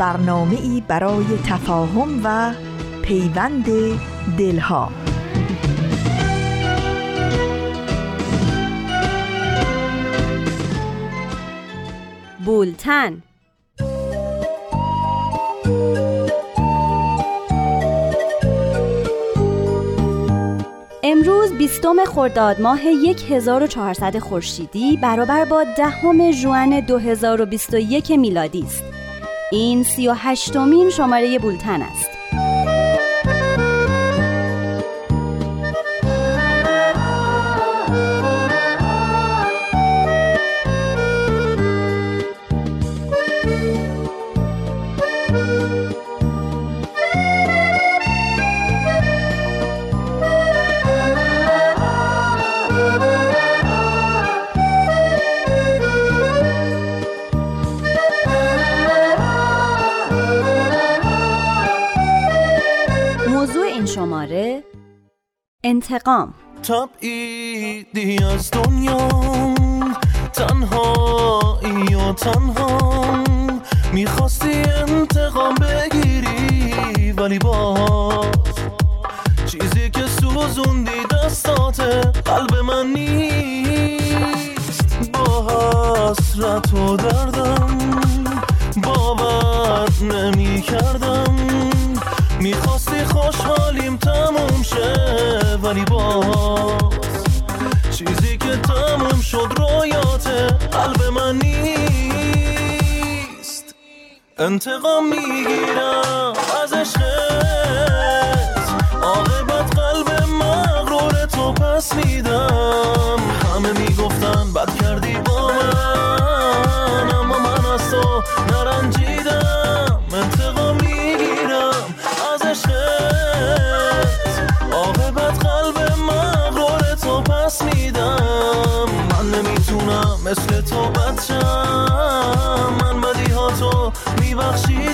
برنامه ای برای تفاهم و پیوند دلها بولتن امروز بیستم خرداد ماه 1400 خورشیدی برابر با دهم ژوئن 2021 میلادی است. این 38 مین شماره بولتن است. انتقام. تبعیدی از دنیا تنهایی و تنها. می‌خواستی انتقام بگیری ولی باز چیزی که سوزوندی دستات قلب من نیست. با حسرت و دردم باور نمی کردم می‌خواستی خوشحالیم تموم شه ولی باز چیزی که تموم شد رویات قلب من نیست. انتقام می‌گیرم از عشقت. عاقبت قلب مغرور تو پس میدم. همه می‌گفتن بد کردی با من. مثل تو بچم. من بدی ها تو میبخشیدم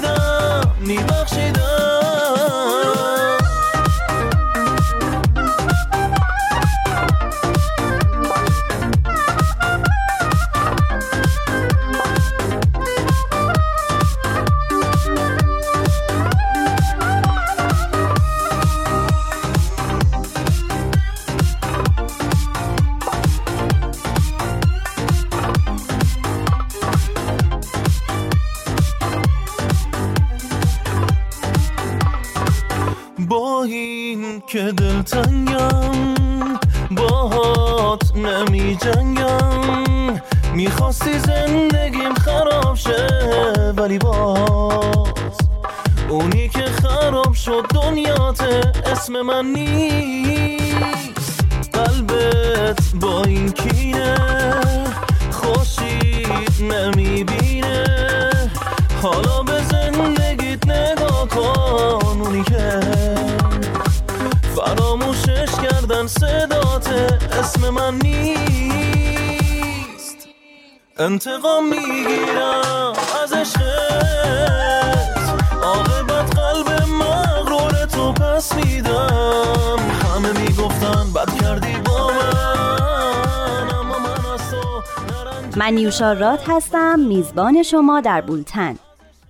من نیوشا راد هستم میزبان شما در بولتن.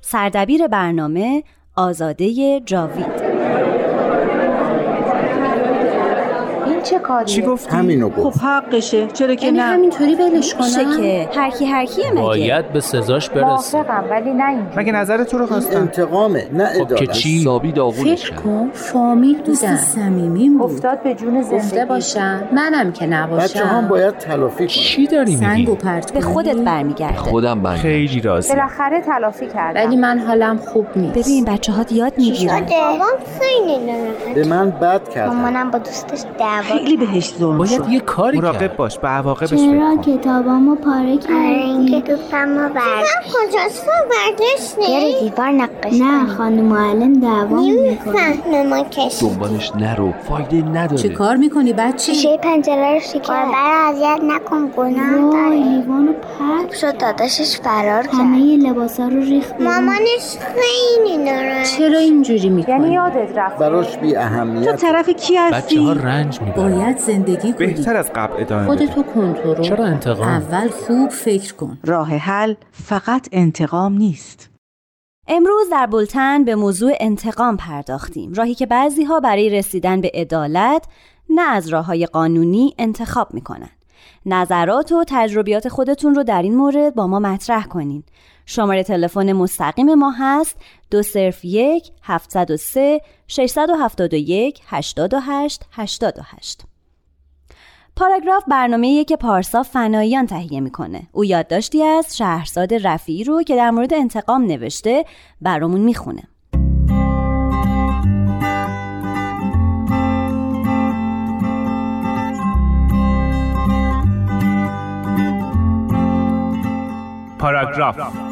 سردبیر برنامه آزاده جاوید. چه کاریه؟ چی گفتی؟ همینو خب گفت حقشه. چرا که یعنی نه؟ همینطوری ولش میشه کنم؟ که هر کی هر کیه مگه؟ باید به سزاش برسه. موافقم ولی نه اینجوری. مگه نظر تو رو خواستم؟ انتقامه نه خب که ادالت چی؟ حسابی داغونش فکر کرد. کن فامیل صمیمیم بود. افتاد به جون گفته زندگی باشم منم که نباشم. بچه هم باید تلافی کنن. چی داری میگی؟ پرت به؟ خودت برمیگرده. خودم بنگ خیلی راضی بالاخره تلافی کردم. ولی من حالم خوب نیست. ببین بچه ها یاد می‌گیرن بابام خیلی ناراحت. به من بد کردن. مامانم با دوستش دعوا خیلی بهش ظلم باید شد. یه کاری مراقب کرد. باش به عواقبش چرا کتابامو پاره اینکه کردی؟ دوستم برداشت. کجاست؟ برداشت گره دیوار نقش نه خانم معلم دعوا می‌کنه. ما کش دنبالش نرو فایده نداره. چه کار می‌کنی بچه؟ شیشه پنجره رو شکر برای اذیت نکن گناه وای داره. لیوانو پرت شد داداشش فرار کرد. همه لباسا رو ریخت. مامانش خیلی ناراحت. چرا اینجوری یعنی می‌کنی؟ یادت رفت. براش بی تو اهمیت طرف کی بچه ها هستی؟ رنج می‌برن. باید زندگی کنی. بهتر از قبل ادامه بده. خودتو کنترل. چرا انتقام؟ اول خوب فکر کن. راه حل فقط انتقام نیست. امروز در بولتن به موضوع انتقام پرداختیم. راهی که بعضی ها برای رسیدن به عدالت نه از راه های قانونی انتخاب می‌کنن. نظرات و تجربیات خودتون رو در این مورد با ما مطرح کنین. شماره تلفن مستقیم ما هست دو صرف یک 703 671 88 88 پاراگراف برنامه‌ایه که پارسا فناییان تهیه می‌کنه. او یادداشتی از شهرزاد رفیعی رو که در مورد انتقام نوشته برامون می‌خونه. پاراگراف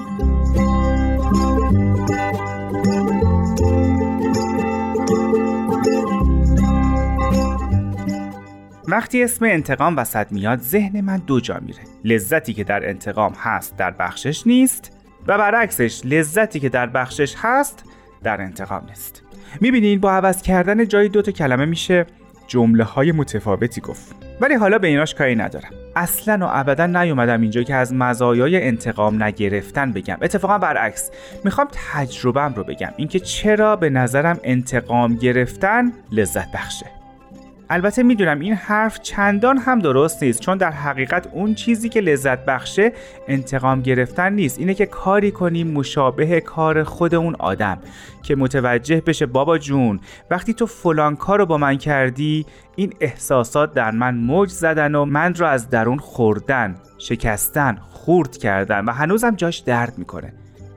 وقتی اسم انتقام وسط میاد ذهن من دو جا میره. لذتی که در انتقام هست در بخشش نیست و برعکسش لذتی که در بخشش هست در انتقام نیست. می‌بینین با عوض کردن جای دو تا کلمه میشه جمله های متفاوتی گفت. ولی حالا به ایناش کاری ندارم. اصلا و ابدا نیومدم اینجا که از مزایای انتقام نگرفتن بگم. اتفاقا برعکس. می‌خوام تجربم رو بگم. اینکه چرا به نظرم انتقام گرفتن لذت بخشه. البته می‌دونم این حرف چندان هم درست نیست چون در حقیقت اون چیزی که لذت بخشه انتقام گرفتن نیست. اینه که کاری کنیم مشابه کار خود اون آدم که متوجه بشه بابا جون وقتی تو فلان کار رو با من کردی این احساسات در من موج زدن و من رو از درون خوردن شکستن خورد کردن و هنوزم جاش درد می‌کنه.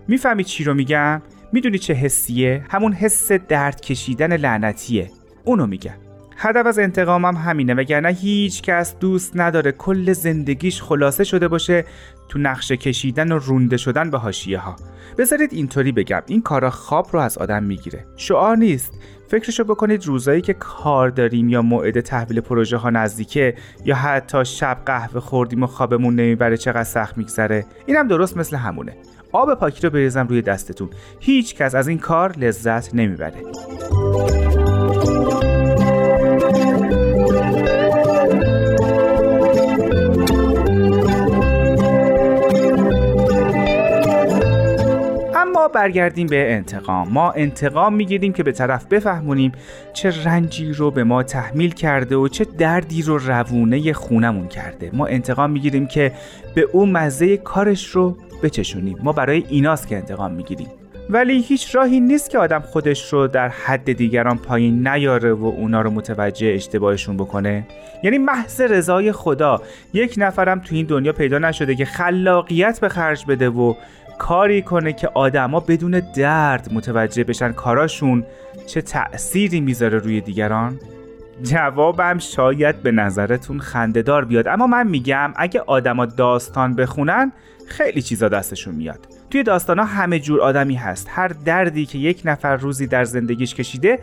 می‌فهمی چی رو میگم؟ می‌دونی چه حسیه؟ همون حس درد کشیدن لعنتیه. اونو میگم. هدف از انتقامم همینه وگرنه هیچ کس دوست نداره کل زندگیش خلاصه شده باشه تو نقشه کشیدن و رونده شدن به حاشیه ها بذارید اینطوری بگم این کارا خواب رو از آدم می‌گیره. شعار نیست. فکرشو بکنید روزایی که کار داریم یا موعد تحویل پروژه ها نزدیکه یا حتی شب قهوه خوردیم و خوابمون نمی‌بره چقدر سخت میگذره. اینم درست مثل همونه. آب پاکی رو بریزم روی دستتون. هیچ کس از این کار لذت نمی‌بره. برگردیم به انتقام. ما انتقام می‌گیریم که به طرف بفهمونیم چه رنجی رو به ما تحمیل کرده و چه دردی رو روونه خونمون کرده. ما انتقام می‌گیریم که به او مزه کارش رو بچشونیم. ما برای ایناست که انتقام می‌گیریم. ولی هیچ راهی نیست که آدم خودش رو در حد دیگران پایین نیاره و اونا رو متوجه اشتباهشون بکنه. یعنی محض رضای خدا. یک نفرم تو این دنیا پیدا نشده که خلاقیت به خرج بده و کاری کنه که آدما بدون درد متوجه بشن کاراشون چه تأثیری می‌ذاره روی دیگران؟ جوابم شاید به نظرتون خندهدار بیاد. اما من میگم اگه آدما داستان بخونن خیلی چیزا دستشون میاد. توی داستانا همه جور آدمی هست. هر دردی که یک نفر روزی در زندگیش کشیده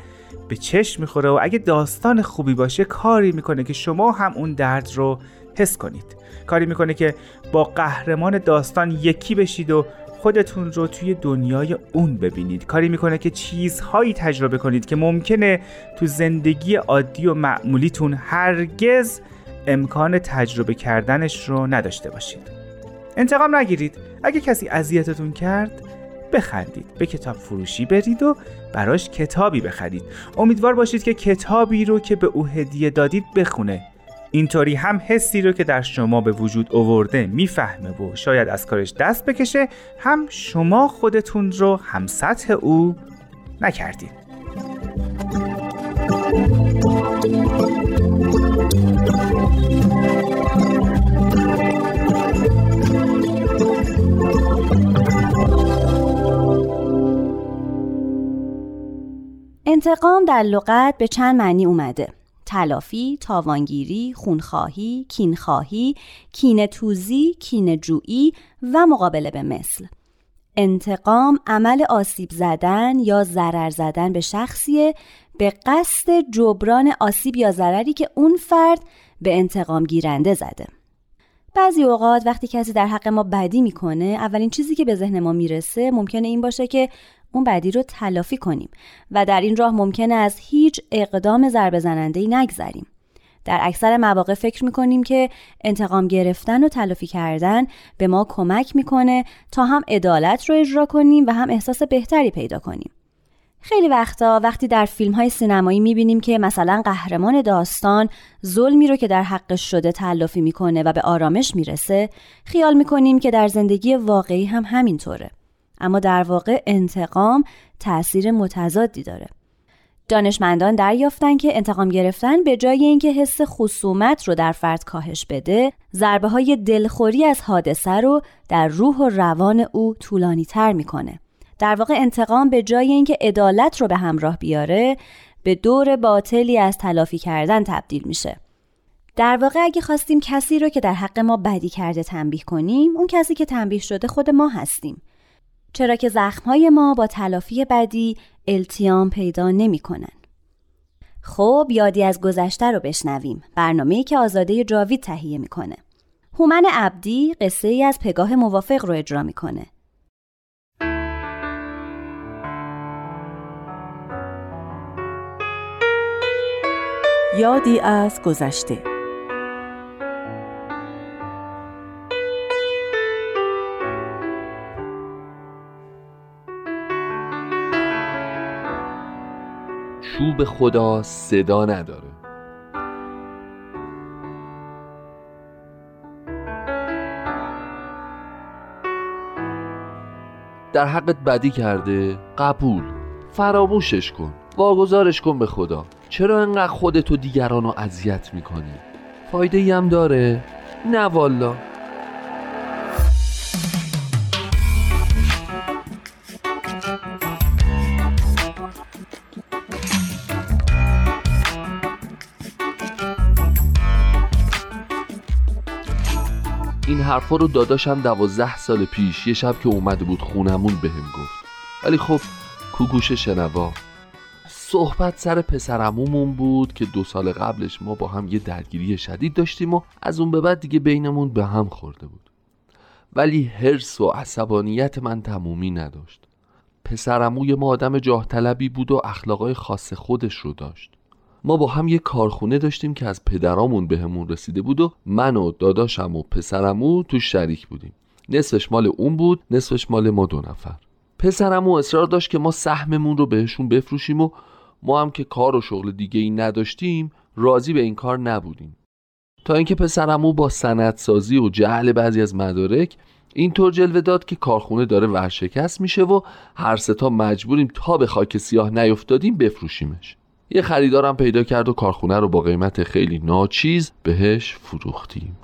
به چشم می‌خوره و اگه داستان خوبی باشه کاری می‌کنه که شما هم اون درد رو حس کنید. کاری می‌کنه که با قهرمان داستان یکی بشید و خودتون رو توی دنیای اون ببینید. کاری می‌کنه که چیزهایی تجربه کنید که ممکنه تو زندگی عادی و معمولیتون هرگز امکان تجربه کردنش رو نداشته باشید. انتقام نگیرید. اگه کسی اذیتتون کرد بخندید. به کتاب فروشی برید و براش کتابی بخرید. امیدوار باشید که کتابی رو که به او هدیه دادید بخونه. اینطوری هم حسی رو که در شما به وجود اوورده می‌فهمه و شاید از کارش دست بکشه هم شما خودتون رو هم سطح او نکردید انتقام در لغت به چند معنی اومده. تلافی، تاوانگیری، خونخواهی، کینخواهی، کینه توزی، کینه جویی و مقابله به مثل. انتقام عمل آسیب زدن یا ضرر زدن به شخصیه به قصد جبران آسیب یا ضرری که اون فرد به انتقام گیرنده زده. بعضی اوقات وقتی کسی در حق ما بدی می‌کنه اولین چیزی که به ذهن ما می‌رسه ممکنه این باشه که اون بدی رو تلافی کنیم و در این راه ممکنه از هیچ اقدام ضربه زننده نگذریم. در اکثر مواقع فکر می‌کنیم که انتقام گرفتن و تلافی کردن به ما کمک می‌کنه تا هم عدالت رو اجرا کنیم و هم احساس بهتری پیدا کنیم. خیلی وقتا وقتی در فیلم های سینمایی می‌بینیم که مثلا قهرمان داستان ظلمی رو که در حقش شده تلافی می‌کنه و به آرامش می‌رسه خیال می‌کنیم که در زندگی واقعی هم همینطوره. اما در واقع انتقام تأثیر متضادی داره. دانشمندان دریافتن که انتقام گرفتن به جای اینکه حس خصومت رو در فرد کاهش بده ضربه های دلخوری از حادثه رو در روح و روان او طولانی تر می‌کنه. در واقع انتقام به جای اینکه عدالت رو به همراه بیاره به دور باطلی از تلافی کردن تبدیل میشه. در واقع اگه خواستیم کسی رو که در حق ما بدی کرده تنبیه کنیم اون کسی که تنبیه شده خود ما هستیم. چرا که زخمهای ما با تلافی بدی التیام پیدا نمی کنن. خب یادی از گذشته رو بشنویم برنامه‌ای که آزاده جاوید تهیه می‌کنه. هومن عبدی قصه ای از پگاه موافق رو اجرا می‌کنه. یادی از گذشته چوب خدا صدا نداره. در حقت بدی کرده قبول فراموشش کن واگذارش کن به خدا. چرا انقدر خودتو دیگران رو اذیت می‌کنی؟ فایده ای هم داره؟ نه والا حرفا رو داداشم دوازده سال پیش یه شب که اومده بود خونمون بهم گفت. ولی خب کوگوش شنوا. صحبت سر پسرمومون بود که دو سال قبلش ما با هم یه درگیری شدید داشتیم و از اون به بعد دیگه بینمون به هم خورده بود. ولی حرس و عصبانیت من تمومی نداشت. پسرموی ما آدم جاه طلبی بود و اخلاقای خاص خودش رو داشت. ما با هم یه کارخونه داشتیم که از پدرامون بهمون رسیده بود و من و داداشم و پسرمو تو شریک بودیم. نصفش مال اون بود نصفش مال ما دو نفر. پسرمو اصرار داشت که ما سهممون رو بهشون بفروشیم و ما هم که کار و شغل دیگه ای نداشتیم راضی به این کار نبودیم. تا اینکه پسرمو با سندسازی و جعل بعضی از مدارک اینطور جلوه داد که کارخونه داره ورشکست میشه و هر ستا مجبوریم تا به خاک سیاه نیفتادیم بفروشیمش. یه خریدارم پیدا کرد و کارخونه رو با قیمت خیلی ناچیز بهش فروختیم.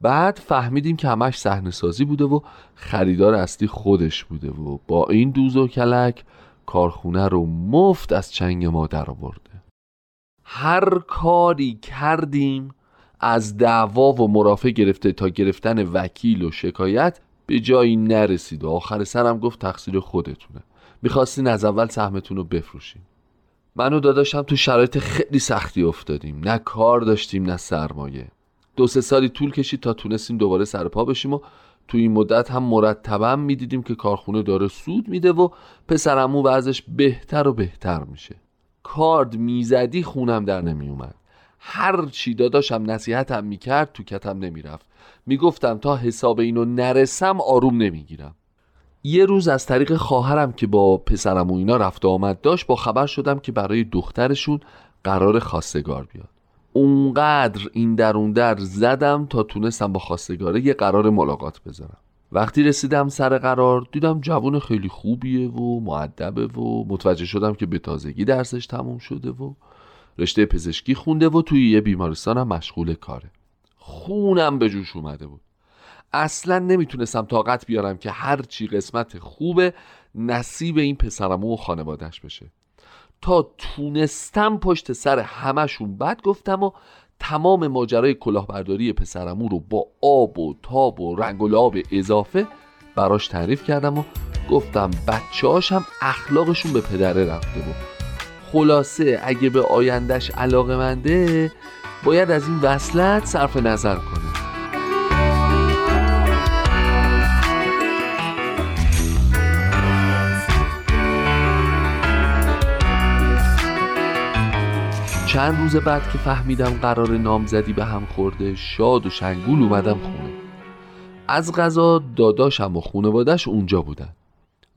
بعد فهمیدیم که همش صحنه سازی بوده و خریدار اصلی خودش بوده و با این دوز و کلک کارخونه رو مفت از چنگ ما در آورده. هر کاری کردیم از دعوا و مرافع گرفته تا گرفتن وکیل و شکایت به جایی نرسید. و آخر سرم گفت تقصیر خودتونه. می‌خواستین از اول سهمتون رو بفروشین. من و داداشم تو شرایط خیلی سختی افتادیم. نه کار داشتیم نه سرمایه. دو سه سالی طول کشید تا تونستیم دوباره سرپا بشیم و تو این مدت هم مرتبا می‌دیدیم که کارخونه داره سود میده و پسرمو وضعش بهتر و بهتر میشه. کارد می‌زدی خونم در نمیومد هر چی داداشم نصیحتم می‌کرد تو کتم نمی‌رفت. می‌گفتم تا حساب اینو نرسم آروم نمی‌گیرم. یه روز از طریق خواهرم که با پسرم و اینا رفت آمد داشت با خبر شدم که برای دخترشون قرار خواستگار بیاد. اونقدر این در اون در زدم تا تونستم با خواستگاره یه قرار ملاقات بذارم. وقتی رسیدم سر قرار دیدم جوون خیلی خوبیه و معدبه و متوجه شدم که به تازگی درسش تموم شده و رشته پزشکی خونده و توی یه بیمارستانم مشغول کاره. خونم به جوش اومده بود. اصلا نمی‌تونستم طاقت بیارم که هر چی قسمت خوبه نصیب این پسرمو و خانوادش بشه. تا تونستم پشت سر همشون بد گفتم و تمام ماجرای کلاهبرداری پسرمو رو با آب و تاب و رنگ و لاب اضافه براش تعریف کردم و گفتم بچه هم اخلاقشون به پدره رفته بود. خلاصه اگه به آیندهش علاقه منده باید از این وصلت صرف نظر کنه. چند روز بعد که فهمیدم قرار نامزدی به هم خورده شاد و شنگول اومدم خونه. از غذا داداشم و خونوادش اونجا بودن.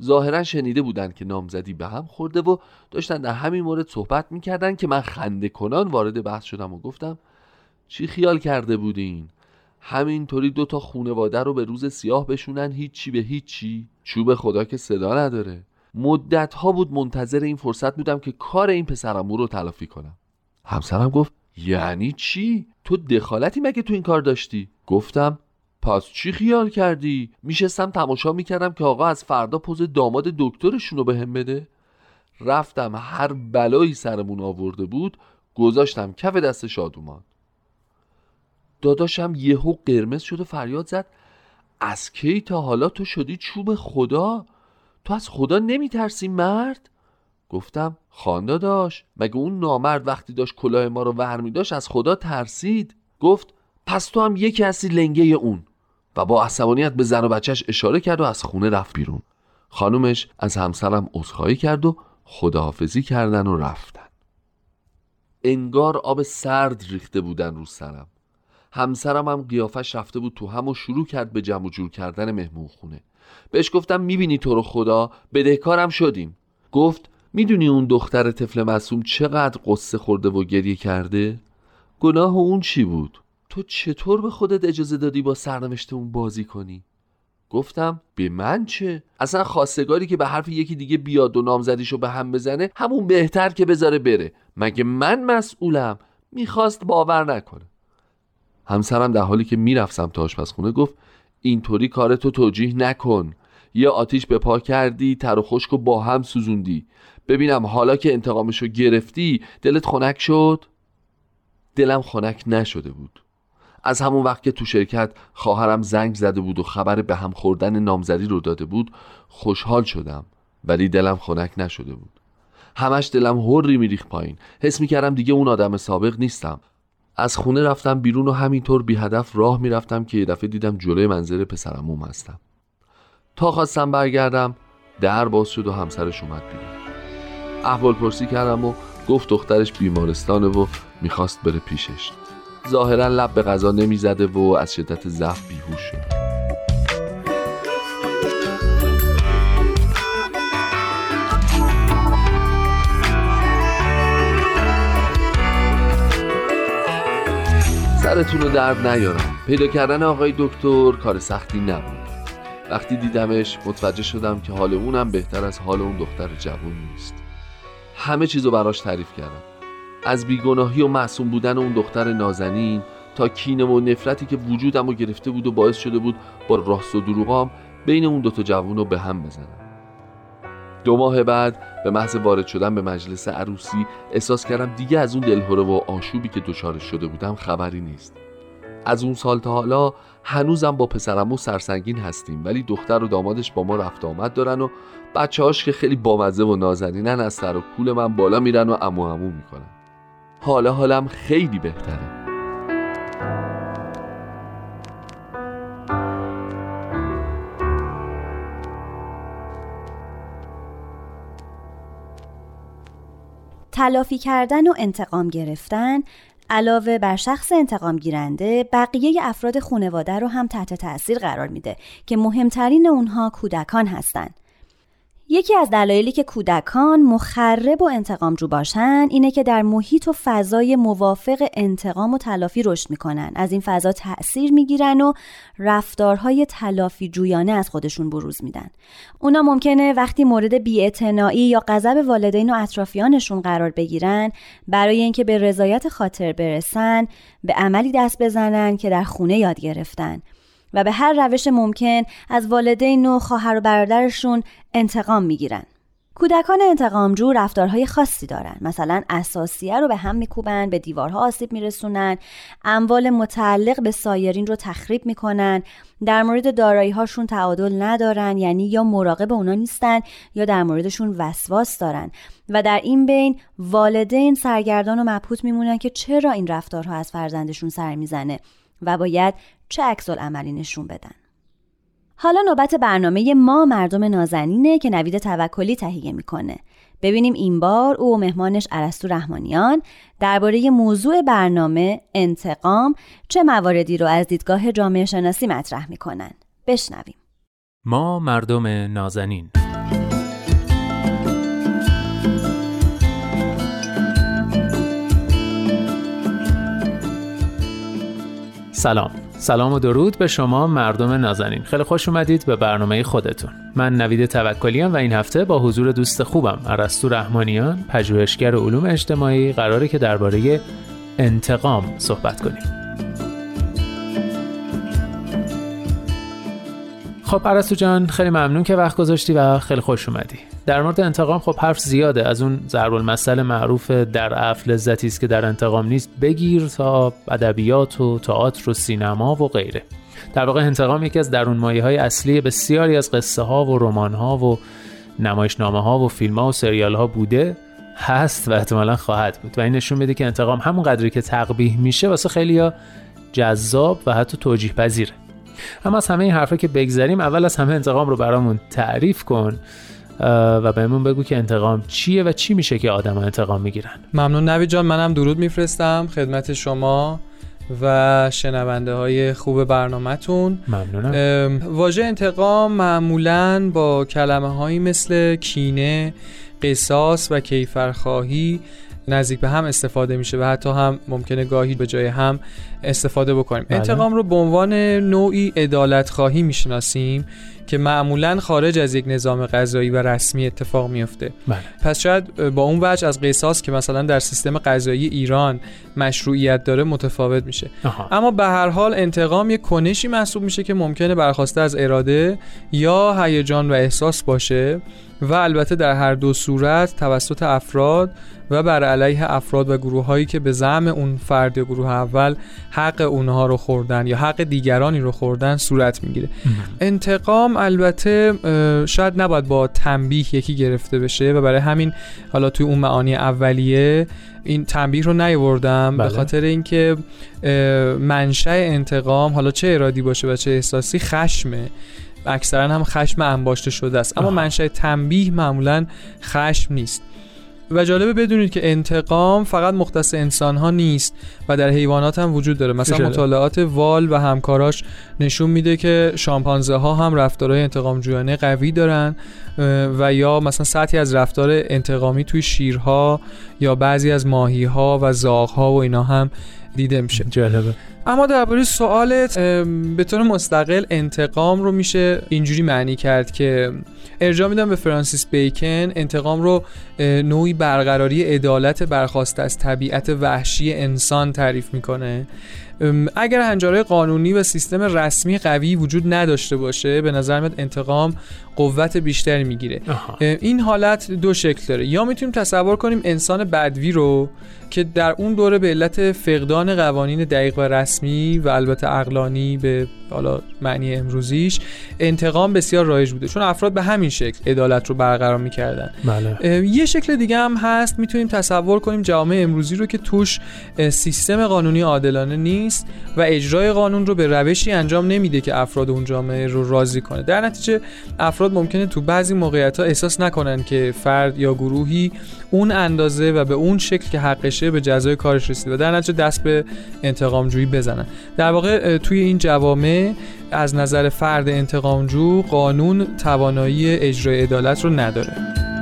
ظاهرا شنیده بودن که نامزدی به هم خورده و داشتن در همین مورد صحبت می‌کردن که من خنده کنان وارد بحث شدم و گفتم چی خیال کرده بودین؟ همینطوری دو تا خونواده رو به روز سیاه بشونن هیچی به هیچی؟ چوب خدا که صدا نداره. مدت ها بود منتظر این فرصت بودم که کار این پسرمو رو تلافی کنم. همسرم گفت یعنی چی؟ تو دخالتی مگه تو این کار داشتی؟ گفتم پس چی خیال کردی؟ میشستم تماشا می‌کردم که آقا از فردا پوز داماد دکترشون رو بهم بده؟ رفتم هر بلایی سرمون آورده بود گذاشتم کف دست شادومان داداشم یهو قرمز شد و فریاد زد از کی تا حالا تو شدی چوب خدا؟ تو از خدا نمیترسی مرد؟ گفتم خان داداش مگه اون نامرد وقتی داشت کلاه ما رو ور داشت از خدا ترسید؟ گفت پس تو هم یکی هستی لنگه اون. و با عصبانیت به زن و بچهش اشاره کرد و از خونه رفت بیرون. خانومش از همسرم عذرخواهی کرد و خداحافظی کردن و رفتن. انگار آب سرد ریخته بودن رو سرم. همسرم هم قیافش رفته بود تو هم و شروع کرد به جمع جور کردن مهمون خونه. بهش گفتم می‌بینی تو رو خدا؟ بدهکارم شدیم. گفت می‌دونی اون دختر طفل معصوم چقدر قصه خورده و گریه کرده؟ گناه اون چی بود؟ تو چطور به خودت اجازه دادی با سرنوشت اون بازی کنی؟ گفتم به من چه؟ اصلا خواستگاری که به حرف یکی دیگه بیاد و نامزدیشو به هم بزنه همون بهتر که بذاره بره مگه من مسئولم می‌خواست باور نکنه همسرم در حالی که می‌رفت سمت آشپزخونه گفت اینطوری کارتو توجیه نکن یه آتیش به پا کردی تر و خشک و با هم سوزوندی ببینم حالا که انتقامشو گرفتی دلت خنک شد؟ دلم خنک نشده بود. از همون وقت که تو شرکت خواهرم زنگ زده بود و خبر به هم خوردن نامزدی رو داده بود خوشحال شدم ولی دلم خنک نشده بود. همش دلم هری میریخ پایین. حس می‌کردم دیگه اون آدم سابق نیستم. از خونه رفتم بیرون و همینطور بی هدف راه می‌رفتم که یه دفعه دیدم جلوی منظر پسرموم هستم. تا خواستم برگردم در باز شد و همسرش اومد بیرون. احوال پرسی کردم و گفت دخترش بیمارستانه و می‌خواست بره پیشش. ظاهرا لب به غذا نمی‌زده و از شدت ضعف بیهوش شد. سرتون رو درد نیارم. پیدا کردن آقای دکتر کار سختی نبود. وقتی دیدمش متوجه شدم که حال اونم بهتر از حال اون دختر جوون نیست. همه چیزو براش تعریف کردم. از بیگناهی و معصوم بودن اون دختر نازنین تا کینه و نفرتی که وجودم رو گرفته بود و باعث شده بود با راست و دروغام بین اون دوتا جوون رو به هم بزنم. دو ماه بعد به محض وارد شدن به مجلس عروسی احساس کردم دیگه از اون دلهوره و آشوبی که دچارش شده بودم خبری نیست. از اون سال تا حالا هنوزم با پسرمو سرسنگین هستیم ولی دختر و دامادش با ما رفت آمد دارن و بچه هاش که خیلی بامزه و نازنینن از سر و کول من بالا میرن و امو امو می‌کنن. حالا حالم خیلی بهتره. تلافی کردن و انتقام گرفتن علاوه بر شخص انتقام گیرنده بقیه افراد خانواده رو هم تحت تاثیر قرار میده که مهمترین اونها کودکان هستند. یکی از دلایلی که کودکان مخرب و انتقام جو باشن اینه که در محیط و فضای موافق انتقام و تلافی رشد می‌کنن. از این فضا تأثیر می‌گیرن و رفتارهای تلافی جویانه از خودشون بروز میدن. اونا ممکنه وقتی مورد بیاعتنایی یا غضب والدین و اطرافیانشون قرار بگیرن برای اینکه به رضایت خاطر برسن به عملی دست بزنن که در خونه یاد گرفتن. و به هر روش ممکن از والدین و خواهر و برادرشون انتقام می‌گیرن. کودکان انتقامجو رفتارهای خاصی دارن. مثلا اساسیه رو به هم میکوبن به دیوارها آسیب میرسونن اموال متعلق به سایرین رو تخریب می‌کنن. در مورد دارایی هاشون تعادل ندارن یعنی یا مراقب اونا نیستن یا در موردشون وسواس دارن. و در این بین والدین سرگردان و مبهوت میمونن که چرا این رفتارها از فرزندشون سر می‌زنه و باید چه عکس عملی نشون بدن؟ حالا نوبت برنامه ما مردم نازنینه که نوید توکلی تهیه می‌کنه. ببینیم این بار او و مهمانش عرستو رحمانیان درباره موضوع برنامه انتقام چه مواردی رو از دیدگاه جامعه شناسی مطرح می‌کنن. بشنویم. ما مردم نازنین. سلام. سلام و درود به شما مردم نازنین. خیلی خوش اومدید به برنامه خودتون. من نوید توکلیام و این هفته با حضور دوست خوبم ارسطو رحمانیان پژوهشگر علوم اجتماعی قراره که درباره انتقام صحبت کنیم. خب ارسطو جان خیلی ممنون که وقت گذاشتی و خیلی خوش اومدی. در مورد انتقام خب حرف زیاده. از اون ضرب المثل معروف در اف لذتی است که در انتقام نیست. بگیر تا ادبیات و تئاتر و سینما و غیره. در واقع انتقام یکی از درون مایه های اصلی بسیاری از قصه ها و رمان ها و نمایشنامه ها و فیلم ها و سریال ها بوده هست و احتمالا خواهد بود. و این نشون میده که انتقام همون قدری که تقبیح میشه واسه خیلیا جذاب و حتی توجیه پذیره. اما از همه این حرفا که بگذریم اول از همه انتقام رو برامون تعریف کن. و بهمون بگو که انتقام چیه و چی میشه که آدم انتقام می‌گیرن. ممنون. نوید جان منم درود میفرستم خدمت شما و شنونده های خوب برنامهتون. ممنونم. واژه انتقام معمولا با کلمه هایی مثل کینه قصاص و کیفرخواهی نزدیک به هم استفاده میشه و حتی هم ممکنه گاهی به جای هم استفاده بکنیم بله. انتقام رو به عنوان نوعی عدالت خواهی می‌شناسیم که معمولا خارج از یک نظام قضایی و رسمی اتفاق میفته بله. پس شاید با اون وجه از قصاص که مثلا در سیستم قضایی ایران مشروعیت داره متفاوت میشه آها. اما به هر حال انتقام یک کنشی محسوب میشه که ممکنه برخواسته از اراده یا هیجان و احساس باشه و البته در هر دو صورت توسط افراد و بر علیه افراد و گروه هایی که به زعم اون فرد یا گروه اول حق اونها رو خوردن یا حق دیگرانی رو خوردن صورت می‌گیره. انتقام البته شاید نباید با تنبیه یکی گرفته بشه و برای همین حالا توی اون معانی اولیه این تنبیه رو نیاوردم به بله. خاطر اینکه منشأ انتقام حالا چه ارادی باشه و چه احساسی خشمه. اکثرا هم خشم انباشته شده است. اما. منشأ تنبیه معمولا خشم نیست. و جالبه بدونید که انتقام فقط مختص انسان ها نیست و در حیوانات هم وجود داره. مثلا چه مطالعات وال و همکاراش نشون میده که شامپانزه ها هم رفتارهای انتقام جویانه قوی دارن و یا مثلا سطحی از رفتار انتقامی توی شیرها یا بعضی از ماهی ها و زاغ ها و اینا هم دیده میشه. جالبه. اما درباره سوالت به طور مستقل انتقام رو میشه اینجوری معنی کرد که ارجاع میدم به فرانسیس بیکن انتقام رو نوعی برقراری عدالت برخواسته از طبیعت وحشی انسان تعریف می‌کنه. اگر هنجارهای قانونی و سیستم رسمی قوی وجود نداشته باشه به نظر میاد انتقام قوت بیشتری می‌گیره. این حالت دو شکل داره. یا می‌تونیم تصور کنیم انسان بدوی رو که در اون دوره به علت فقدان قوانین دقیق و رسمی و البته عقلانی به حالا معنی امروزیش انتقام بسیار رایج بوده. چون افراد به همین شکل عدالت رو برقرار می‌کردن. بله. یه شکل دیگه هم هست. می‌تونیم تصور کنیم جامعه امروزی رو که توش سیستم قانونی عادلانه نیست و اجرای قانون رو به روشی انجام نمیده که افراد اون جامعه رو راضی کنه. در نتیجه افراد ممکنه تو بعضی موقعیت ها احساس نکنن که فرد یا گروهی اون اندازه و به اون شکل که حقشه به جزای کارش رسیده و در نتیجه دست به انتقام جویی بزنن. در واقع توی این جوامع از نظر فرد انتقامجو قانون توانایی اجرای عدالت رو نداره.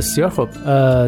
بسیار خب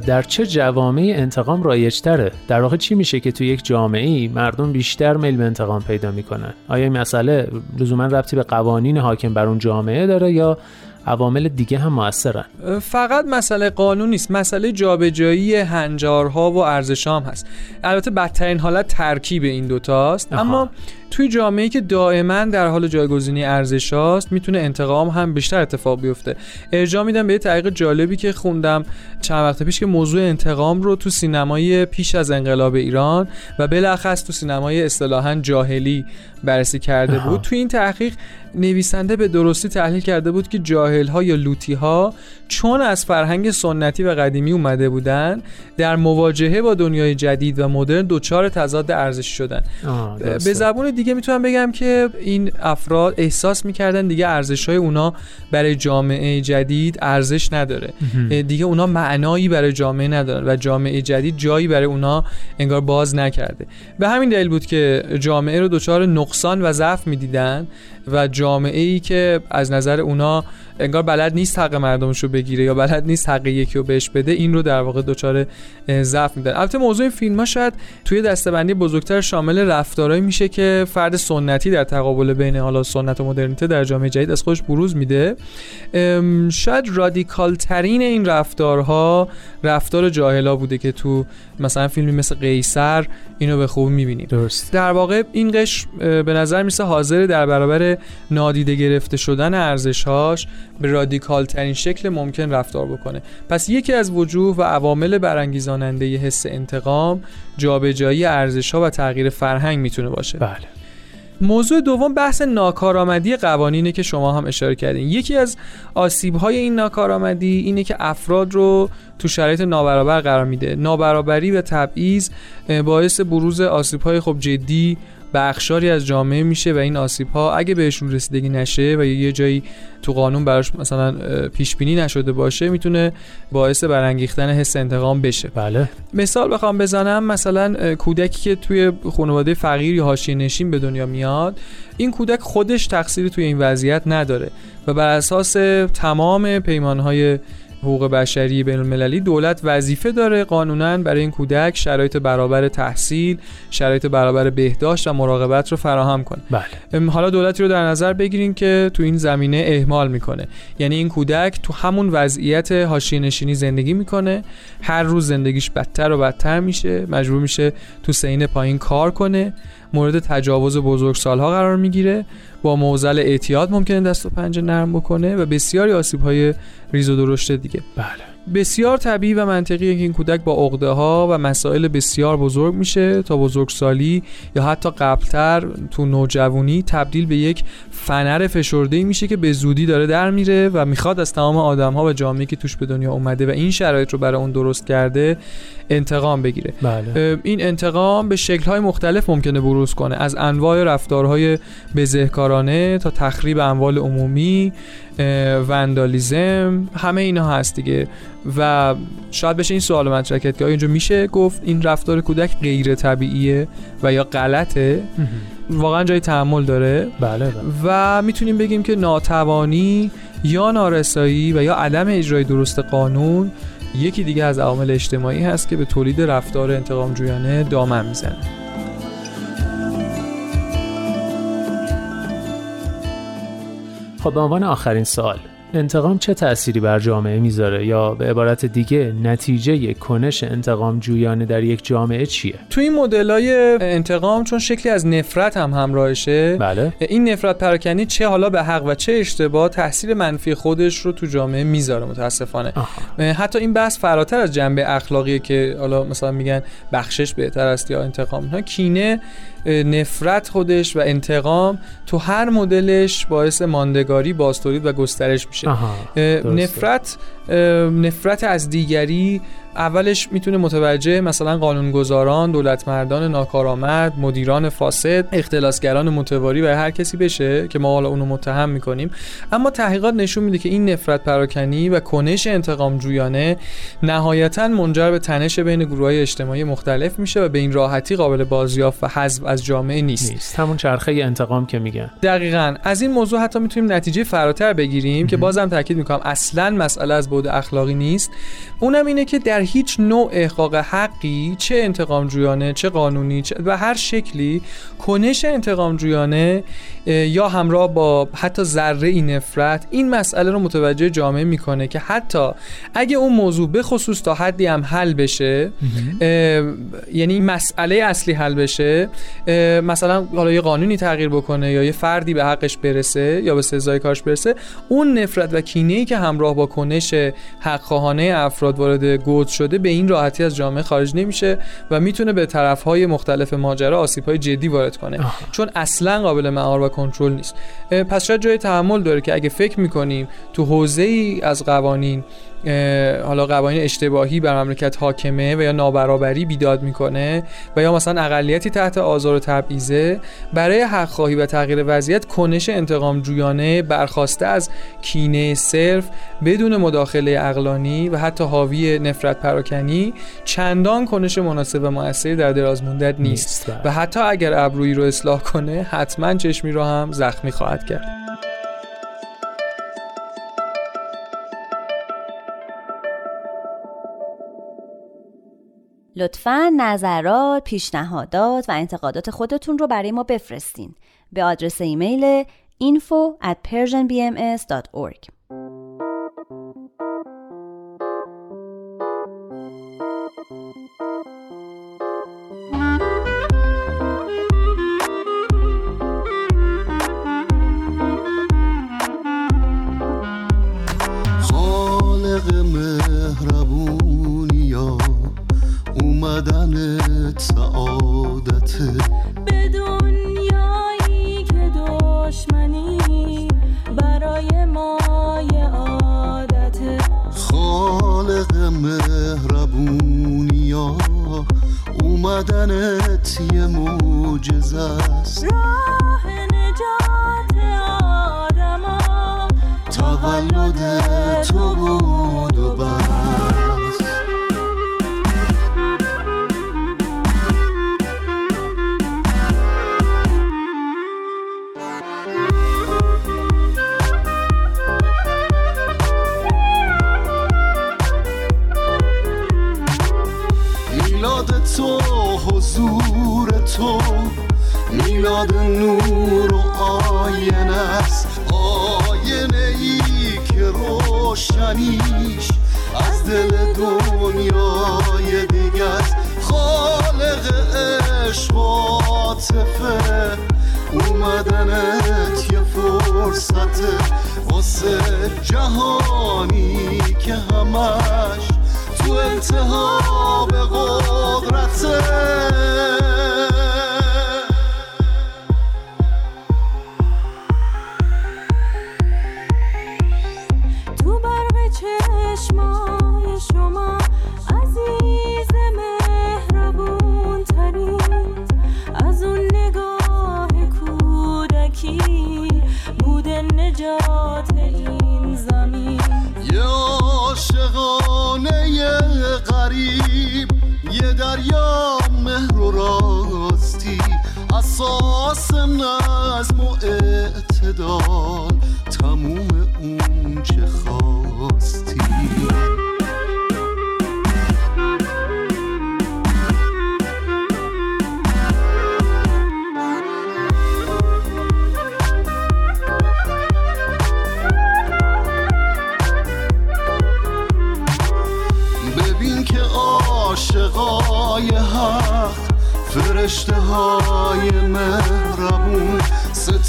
در چه جوامعی انتقام رایجتره؟ در واقع چی میشه که تو یک جامعه ای مردم بیشتر میل به انتقام پیدا می‌کنن؟ آیا این مسئله لزوما ربطی به قوانین حاکم بر اون جامعه داره یا عوامل دیگه هم موثرن؟ فقط مسئله قانون نیست مسئله جابجایی هنجارها و ارزش هم هست. البته بدترین حالت ترکیب این دوتاست اما توی جامعه که دائما در حال جایگزینی ارزش هاست می‌تونه انتقام هم بیشتر اتفاق بیفته. ارجاع میدم به یه تحقیق جالبی که خوندم چند وقت پیش که موضوع انتقام رو تو سینمای پیش از انقلاب ایران و بالاخص تو سینمای اصطلاحا جاهلی بررسی کرده بود. تو این تحقیق نویسنده به درستی تحلیل کرده بود که جاهل ها یا لوتی ها چون از فرهنگ سنتی و قدیمی اومده بودن در مواجهه با دنیای جدید و مدرن دوچار تضاد ارزش شدن. به زبون دیگه می‌تونم بگم که این افراد احساس می‌کردن دیگه ارزش های اونا برای جامعه جدید ارزش نداره. دیگه اونا معنایی برای جامعه ندارن و جامعه جدید جایی برای اونا انگار باز نکرده. به همین دلیل بود که جامعه رو دچار نقصان و ضعف می‌دیدن و جامعه ای که از نظر اونا انگار بلد نیست حق مردمش رو بگیره یا بلد نیست حق یکی رو بهش بده این رو در واقع دچار ضعف میدن البته موضوع این فیلم ها شاید توی دستبندی بزرگتر شامل رفتارهایی میشه که فرد سنتی در تقابل بین حالا سنت و مدرنیته در جامعه جدید از خودش بروز میده. شاید رادیکال ترین این رفتارها رفتار جاهلا بوده که تو مثلا فیلمی مثل قیصر اینو به خوب می‌بینیم. درست. در واقع این قش به نظر میسه حاضر در برابر نادیده گرفته شدن ارزشهاش به رادیکال ترین شکل ممکن رفتار بکنه. پس یکی از وجوه و عوامل برانگیزاننده حس انتقام جابجایی ارزش ها و تغییر فرهنگ می‌تونه باشه. بله. موضوع دوم بحث ناکارآمدی قوانینه که شما هم اشاره کردین. یکی از آسیب های این ناکارآمدی اینه که افراد رو تو شرایط نابرابر قرار میده. نابرابری و تبعیض باعث بروز آسیب های خب جدی بخشاری از جامعه میشه و این آسیب ها اگه بهشون رسیدگی نشه و یه جایی تو قانون براش مثلا پیش بینی نشده باشه می‌تونه باعث برانگیختن حس انتقام بشه. بله. مثال بخوام بزنم مثلا کودکی که توی خانواده فقیر یا حاشیه نشین به دنیا میاد این کودک خودش تقصیری توی این وضعیت نداره و بر اساس تمام پیمانهای حقوق بشری بین المللی دولت وظیفه داره قانونا برای این کودک شرایط برابر تحصیل شرایط برابر بهداشت و مراقبت رو فراهم کنه. بله. حالا دولتی رو در نظر بگیریم که تو این زمینه اهمال می‌کنه. یعنی این کودک تو همون وضعیت حاشیه نشینی زندگی می‌کنه. هر روز زندگیش بدتر و بدتر میشه. مجبور میشه تو سین پایین کار کنه. مورد تجاوز بزرگسالها قرار می‌گیره. با موزل اعتیاد ممکنه دست و پنجه نرم بکنه و بسیاری آسیب های ریز و درشت دیگه. بله. بسیار طبیعی و منطقیه که این کودک با عقده ها و مسائل بسیار بزرگ میشه تا بزرگسالی یا حتی قبلتر تو نوجوانی تبدیل به یک فنر فشرده میشه که به زودی داره در میره و می‌خواد از تمام آدم ها و جامعه که توش به دنیا اومده و این شرایط رو برای اون درست کرده انتقام بگیره بله. این انتقام به شکل های مختلف ممکنه بروز کنه از انواع رفتارهای بزهکارانه تا تخریب اموال عمومی وندالیزم همه اینا هست دیگه و شاید بشه این سوال مطرح کرد که آیا اینجا میشه گفت این رفتار کودک غیر طبیعیه و یا غلطه؟ واقعا جای تحمل داره. بله, بله. و می‌تونیم بگیم که ناتوانی یا نارسایی و یا عدم اجرای درست قانون یکی دیگه از عوامل اجتماعی هست که به تولید رفتار انتقام جویانه دامن می‌زنه. خب به عنوان آخرین سال انتقام چه تأثیری بر جامعه می‌ذاره؟ یا به عبارت دیگه نتیجه کنش انتقام جویانه در یک جامعه چیه؟ تو این مدلای انتقام چون شکلی از نفرت هم همراهشه بله. این نفرت پراکنی چه حالا به حق و چه اشتباه تاثیر منفی خودش رو تو جامعه می‌ذاره متاسفانه. آها. حتی این بحث فراتر از جنبه اخلاقی که حالا مثلا میگن بخشش بهتر است یا انتقام. ها کینه نفرت خودش و انتقام تو هر مدلش باعث ماندگاری بازتولید و گسترش میشه. نفرت نفرت از دیگری اولش می‌تونه متوجه مثلا قانونگذاران، دولت مردان ناکارآمد، مدیران فاسد، اختلاسگران متواری و هر کسی بشه که ما حالا اونو متهم می‌کنیم. اما تحقیقات نشون میده که این نفرت پراکنی و کنش انتقام جویانه نهایتا منجر به تنش بین گروه های اجتماعی مختلف میشه و به این راحتی قابل بازیافت و حذف از جامعه نیست. نیست. همون چرخه انتقام که میگن. دقیقا. از این موضوع حتی می‌تونیم نتیجه فراتر بگیریم که بازم تاکید می‌کنم اصلا مسئله از بود اخلاقی نیست. اونم اینه که در هیچ نوع احقاق حقی چه انتقام جویانه چه قانونی چه و هر شکلی کنش انتقام جویانه یا همراه با حتی ذره ای نفرت این مسئله رو متوجه جامعه می‌کنه که حتی اگه اون موضوع به خصوص تا حدی هم حل بشه یعنی مسئله اصلی حل بشه مثلا حالا یه قانونی تغییر بکنه یا یه فردی به حقش برسه یا به سزای کارش برسه اون نفرت و کینه ای که همراه با کنش حقخواهانه افراد وارد گود شده به این راحتی از جامعه خارج نمیشه و می‌تونه به طرفهای مختلف ماجرا آسیب‌های جدی وارد کنه. چون اصلا قابل مهار و کنترل نیست. پس شاید جای تحمل داره که اگه فکر می‌کنیم تو حوزه ای از قوانین حالا قوانین اشتباهی بر مملکت حاکمه و یا نابرابری بیداد می‌کنه و یا مثلا اقلیتی تحت آزار و تبعیضه برای حق خواهی و تغییر وضعیت کنش انتقام جویانه برخواسته از کینه صرف بدون مداخله اقلانی و حتی حاوی نفرت پراکنی چندان کنش مناسب و موثری در دراز مدت نیست. و حتی اگر ابرویی رو اصلاح کنه حتما چشمی رو هم زخمی خواهد کرد. لطفا نظرات، پیشنهادات و انتقادات خودتون رو برای ما بفرستین. به آدرس ایمیل info at persianbms.org اومدنت یه فرصته واسه جهانی که همش تو انتها به قدرته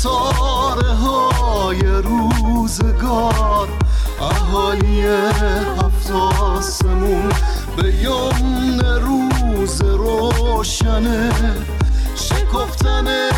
ستاره های روزگار. اهالی هفت آسمون به یمن روز روشنه. شکفتن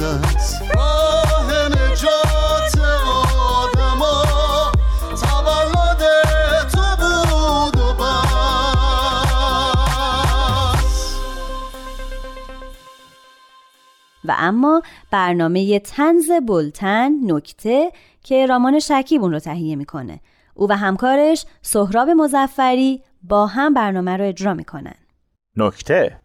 و و اما برنامه تنز بلتن نکته که رامان شکیب اون رو تهیه می‌کنه. او و همکارش سهراب مزفری با هم برنامه رو اجرا می‌کنن. نکته.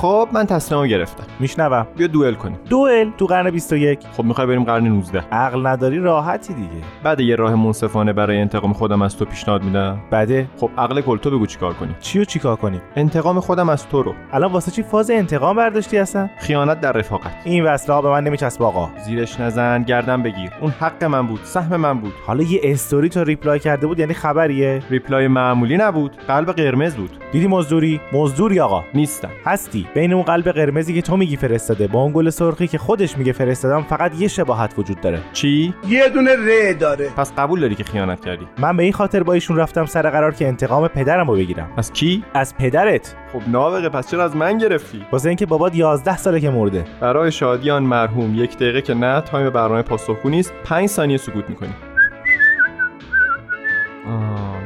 خب من تصمیم گرفتم. میشنوم. بیا دوئل کنیم. دوئل تو قرن 21 خب می‌خوای بریم قرن 19 عقل نداری راحتی دیگه. بعد یه راه منصفانه برای انتقام خودم از تو پیشنهاد میدم. بده. خب عقل کل تو بگو چیکار کنیم چیو چیکار کنیم انتقام خودم از تو رو. الان واسه چی فاز انتقام برداشتی اصلا؟ خیانت در رفاقت. این وصله ها به من نمیچسبه آقا. زیرش نزن گردن بگیر. اون حق من بود سهم من بود. حالا یه استوری تو reply کرده بود یعنی خبریه؟ reply معمولی نبود قلب قرمز بود. دیدی مزدوری؟ مزدوری آقا. نیستم. هستی. بین اون قلب قرمزی که تو میگی فرستاده با اون گل سرخی که خودش میگه فرستادم فقط یه شباهت وجود داره. چی؟ یه دونه ر داره. پس قبول داری که خیانت کردی؟ من به این خاطر با ایشون رفتم سر قرار که انتقام پدرم رو بگیرم. از کی؟ از پدرت. خب نابغه پس چرا از من گرفتی؟ واسه اینکه بابات 11 ساله که مرده. برای شادی آن مرحوم یک دقیقه که نه time برنامه پاسخگو نیست. 5 ثانیه سکوت می‌کنی.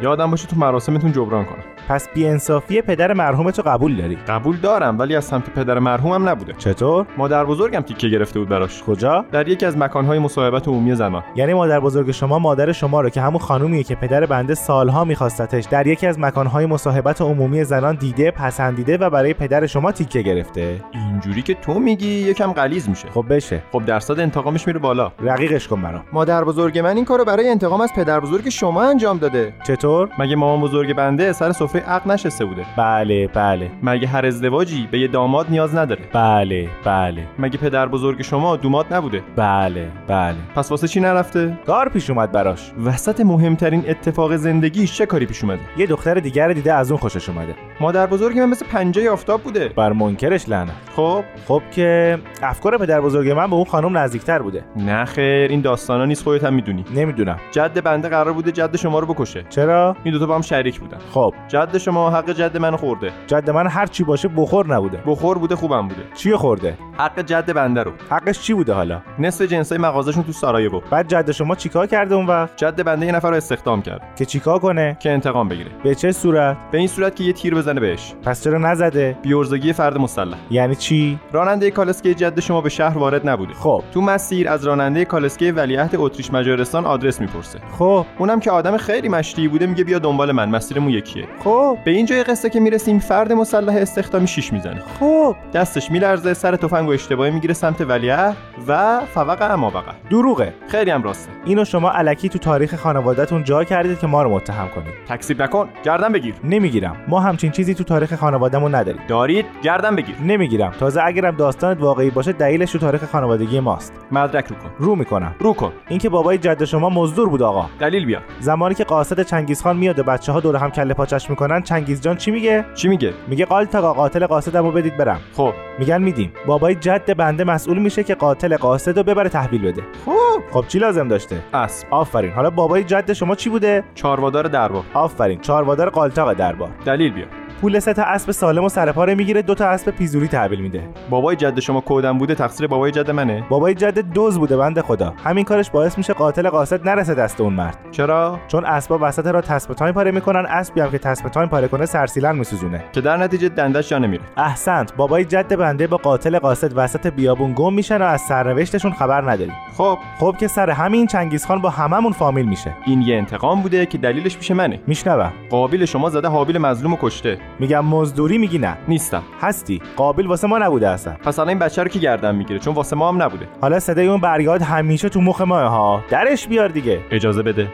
یادم باشه تو مراسمتون جبران کنم. پس بیانصافی پدر مرحومتو قبول داری؟ قبول دارم ولی از سمت پدر مرحومم نبوده. چطور؟ مادر بزرگم تیکه گرفته بود براش. کجا؟ در یکی از مکانهای مصاحبت عمومی زنان یعنی مادر بزرگ شما مادر شما رو که همون خانومیه که پدر بنده سالها میخواستتش در یکی از مکانهای مصاحبت عمومی زنان دیده پسندیده و برای پدر شما تیکه گرفته. اینجوری که تو میگی یکم غلیظ میشه. خب بشه. خب درصد انتقامش میره بالا. رقیقش کن برام. مادر بزرگ من این کارو برای انتقام از پدر بزرگ شما انجام داده. چطور؟ مگه مامان بزرگ بنده سر سفره عقل نشسته بوده. بله بله. مگه هر ازدواجی به یه داماد نیاز نداره؟ بله بله. مگه پدر بزرگ شما دوماد نبوده؟ بله بله. پس واسه چی نرفته؟ کار پیش اومد براش. وسط مهمترین اتفاق زندگیش چه کاری پیش اومده؟ یه دختر دیگر دیده از اون خوشش اومده. مادر بزرگ من مثل پنجه آفتاب بوده. بر منکرش لعنت. خب؟ خب که افکار پدر بزرگ من به اون خانم نزدیکتر بوده. نه خیر این داستانا نیست خودت هم می‌دونی. نمی‌دونم. جد بنده قرار بوده جد شما رو بکشه. چرا؟ این دوتا با هم شریک بودن. خب. جد شما حق جد منو خورده. جد من هر چی باشه بخور نبوده. بخور بوده خوبم بوده. چی خورده؟ حق جد بنده رو. حقش چی بوده حالا؟ نصف جنسای مغازشون تو سارایوو بعد جد شما چیکار کرده اون وقت؟ جد بنده یه نفر رو استخدام کرد. که چیکار کنه؟ که انتقام بگیره. به چه صورت؟ به این صورت که یه تیر بزنه بهش. پس چرا نزده؟ بیورزگی فرد مسلح. یعنی چی؟ راننده کالسکه جد شما به شهر وارد نبوده. خب. تو مسیر از راننده کالسکه ولیعهد اتریش مجارستان آدرس می‌پرسه. خب. اونم که آدم خیلی مشتی بوده میگه بیا دنبال من مسیرمون یکیه. خب. به این جای قصه که می‌رسیم فرد مسلح استخدامی شیش می‌زنه. خب. دستش میلرزه سر تفنگ و اشتباهی می‌گیره سمت ولیعهد و فوق اما وقع دروغه. خیلی هم راسته. اینو شما علکی تو تاریخ خانوادهتون جا کردید که ما رو متهم کنید. تکذیب نکن. گردن بگیر. نمی‌گیرم. ما همچین چیزی تو تاریخ خانوادهمون نداریم. دارید؟ گردن بگیر. نمی‌گیرم. تازه اگرم داستانت واقعی باشه دلیلش تو تاریخ خانوادگی ماست. مدرک رو کن. رو می‌کنم. رو کن. اینکه بابای جد شما مزدور بود آقا. دلیل بیا. زمانی که قاصد چنگیزخان میاد و بچه ها دور هم کله پاچش می‌کنن چنگیز جان چی میگه؟ چی میگه؟ میگه قالتاقا قاتل قاصدمو بدید برم. خب. میگن میدیم. بابای جد بنده مسئول میشه که قاتل قاصد رو ببره تحویل بده. خب خب چی لازم داشته؟ اسب. آفرین. حالا بابای جد شما چی بوده؟ چاروادار دربار. آفرین. چاروادار قالتاق دربار. دلیل بیا. پول سه تا اسب سالم و سرپا رو می‌گیره دو تا اسب پیزوری تحویل میده. بابای جد شما کودن بوده تقصیر بابای جد منه؟ بابای جد دزد بوده بنده خدا. همین کارش باعث میشه قاتل قاصد نرسه دست اون مرد. چرا؟ چون اسبا وسط راه تسمه تایم پاره می‌کنن اسبی هم که تسمه تایم پاره کنه سرسیلن میسوزونه. که در نتیجه دندش جا نمیره. احسنت بابای جد بنده با قاتل قاصد وسط بیابون گم میشن و از سرنوشتشون خبر نداریم. خب. خب که سر همین چنگیزخان با هممون فامیل میشه. این یه انتقام بوده که دلیلش میشه منه. میشنوم. قابل شما زده حابیل مظلوم و کشته. میگم مزدوری میگی نه. نیستم. هستی. قابل واسه ما نبوده اصلا. پس الان این بچه رو کی گردن می‌گیره؟ چون واسه ما هم نبوده. حالا صدای اون بریاد همیشه تو مخ ماه ها. درش بیار دیگه. اجازه بده.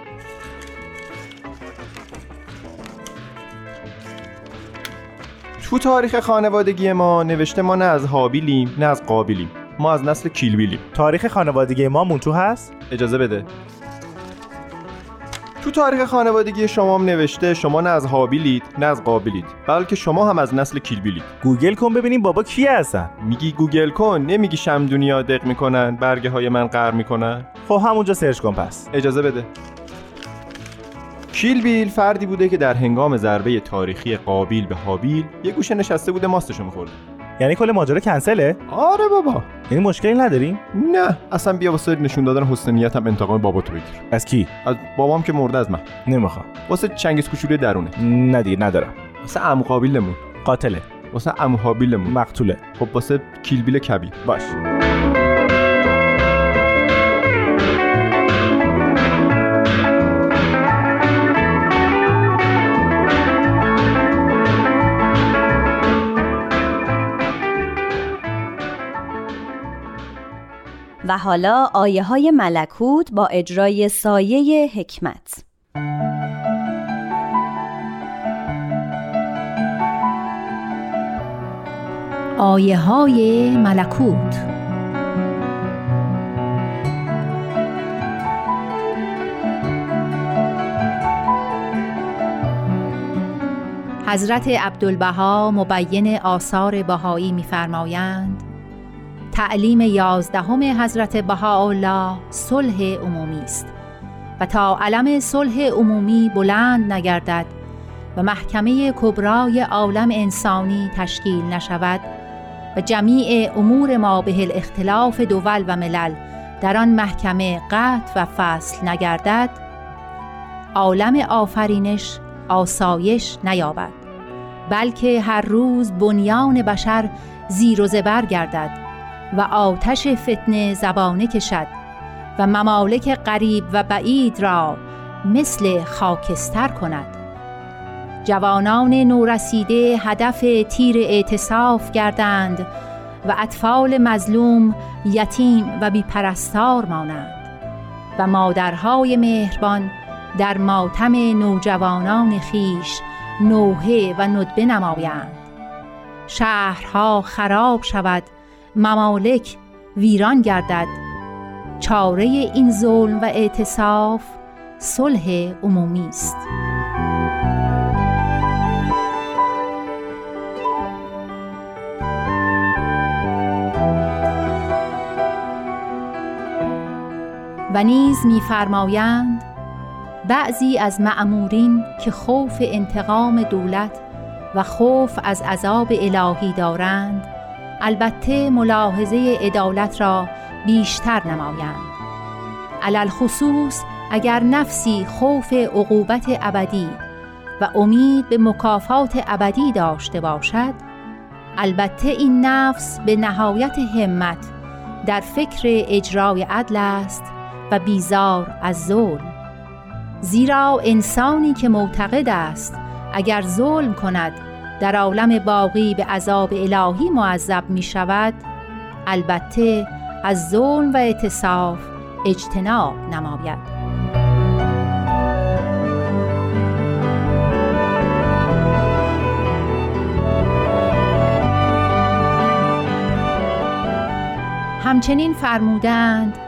تو تاریخ خانوادگی ما نوشته ما نه از حابیلیم نه از قابیلیم. ما از نسل کیلبیلیم. تاریخ خانوادگی ما مون تو هست؟ اجازه بده. تو تاریخ خانوادگی شما هم نوشته شما نه از هابیلید نه از قابلید بلکه شما هم از نسل کیلبیلید. گوگل کن ببینیم بابا کی هستن میگی گوگل کن؟ نمیگی شمعدونیا دق می‌کنن برگه های من قهر می‌کنن؟ خب همونجا search کن پس. اجازه بده. کیلبیل فردی بوده که در هنگام ضربه تاریخی قابیل به هابیل یه گوشه نشسته بوده ماستشو میخورده یعنی کل ماجرا کنسله؟ آره بابا. یعنی مشکلی نداریم؟ نه اصلا بیا واسه نشون دادن حسن نیتم انتقام باباتو بگیر. از کی؟ از بابام که مرده از من. نمی‌خوام. واسه چنگیز کوچولوی درونه. نه دیگه ندارم. واسه عمو قابیلمون قاتله. واسه عمو هابیلمون مقتوله. خب واسه کیلبیل کبیر. باش. و حالا آیه های ملکوت با اجرای سایه حکمت. آیه های ملکوت حضرت عبدالبها مبین آثار بهایی می‌فرمایند تعلیم یازدهم حضرت بهاءالله صلح عمومی است. و تا علم صلح عمومی بلند نگردد و محکمه کبرای عالم انسانی تشکیل نشود و جمیع امور ما به الاختلاف دول و ملل در آن محکمه قطع و فصل نگردد عالم آفرینش آسایش نیابد بلکه هر روز بنیان بشر زیر و زبر گردد و آتش فتنه زبانه کشد و ممالک قریب و بعید را مثل خاکستر کند. جوانان نورسیده هدف تیر اعتصاف گردند و اطفال مظلوم یتیم و بیپرستار مانند و مادرهای مهربان در ماتم نوجوانان خیش نوحه و ندبه نمایند. شهرها خراب شود ممالک ویران گردد. چاره این ظلم و اعتصاف صلح عمومی است. و نیز می‌فرمایند بعضی از مأمورین که خوف انتقام دولت و خوف از عذاب الهی دارند البته ملاحظه عدالت را بیشتر نمایند. علل خصوص اگر نفسی خوف عقوبت ابدی و امید به مکافات ابدی داشته باشد البته این نفس به نهایت همت در فکر اجرای عدل است و بیزار از ظلم. زیرا انسانی که معتقد است اگر ظلم کند در عالم باقی به عذاب الهی معذب می شود البته از ظلم و اعتصاف اجتناب نماید. همچنین فرمودند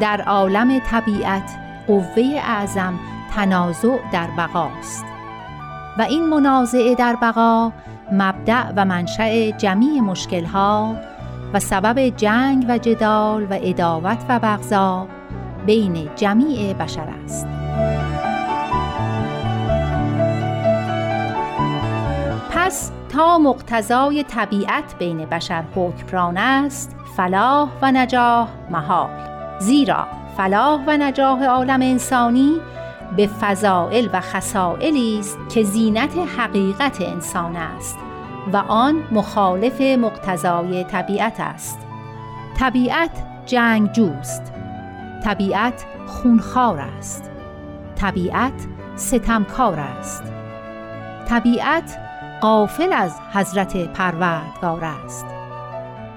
در عالم طبیعت قوه اعظم تنازع در بقاست. و این منازعه در بقا مبدع و منشأ جمیع مشکلها و سبب جنگ و جدال و اداوت و بغضا بین جمیع بشر است. پس تا مقتضای طبیعت بین بشر حکمران است فلاح و نجاح محال. زیرا فلاح و نجاح عالم انسانی به فضائل و خصائلی است که زینت حقیقت انسان است و آن مخالف مقتضای طبیعت است. طبیعت جنگجوست. طبیعت خونخوار است. طبیعت ستمکار است. طبیعت غافل از حضرت پروردگار است.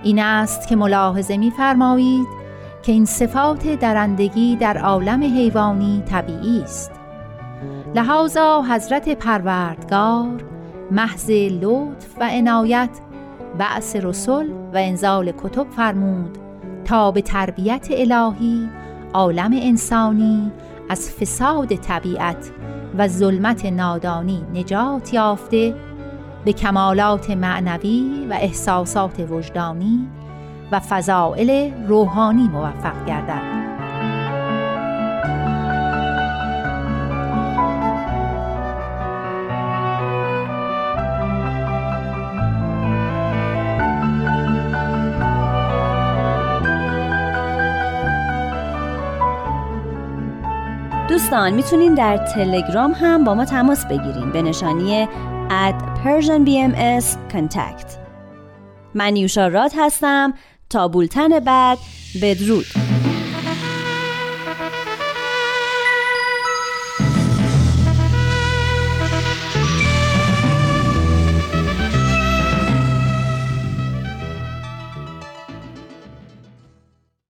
این است که ملاحظه می‌فرمایید که این صفات درندگی در عالم حیوانی طبیعی است. لحاظا حضرت پروردگار محض لطف و عنایت بعث رسول و انزال کتب فرمود تا به تربیت الهی عالم انسانی از فساد طبیعت و ظلمت نادانی نجات یافته به کمالات معنوی و احساسات وجدانی و فضائل روحانی موفق گردد. دوستان می‌تونین در تلگرام هم با ما تماس بگیرین به نشانی at Persian BMS من نیوشا راد هستم. تا بولتن بعد بدرود.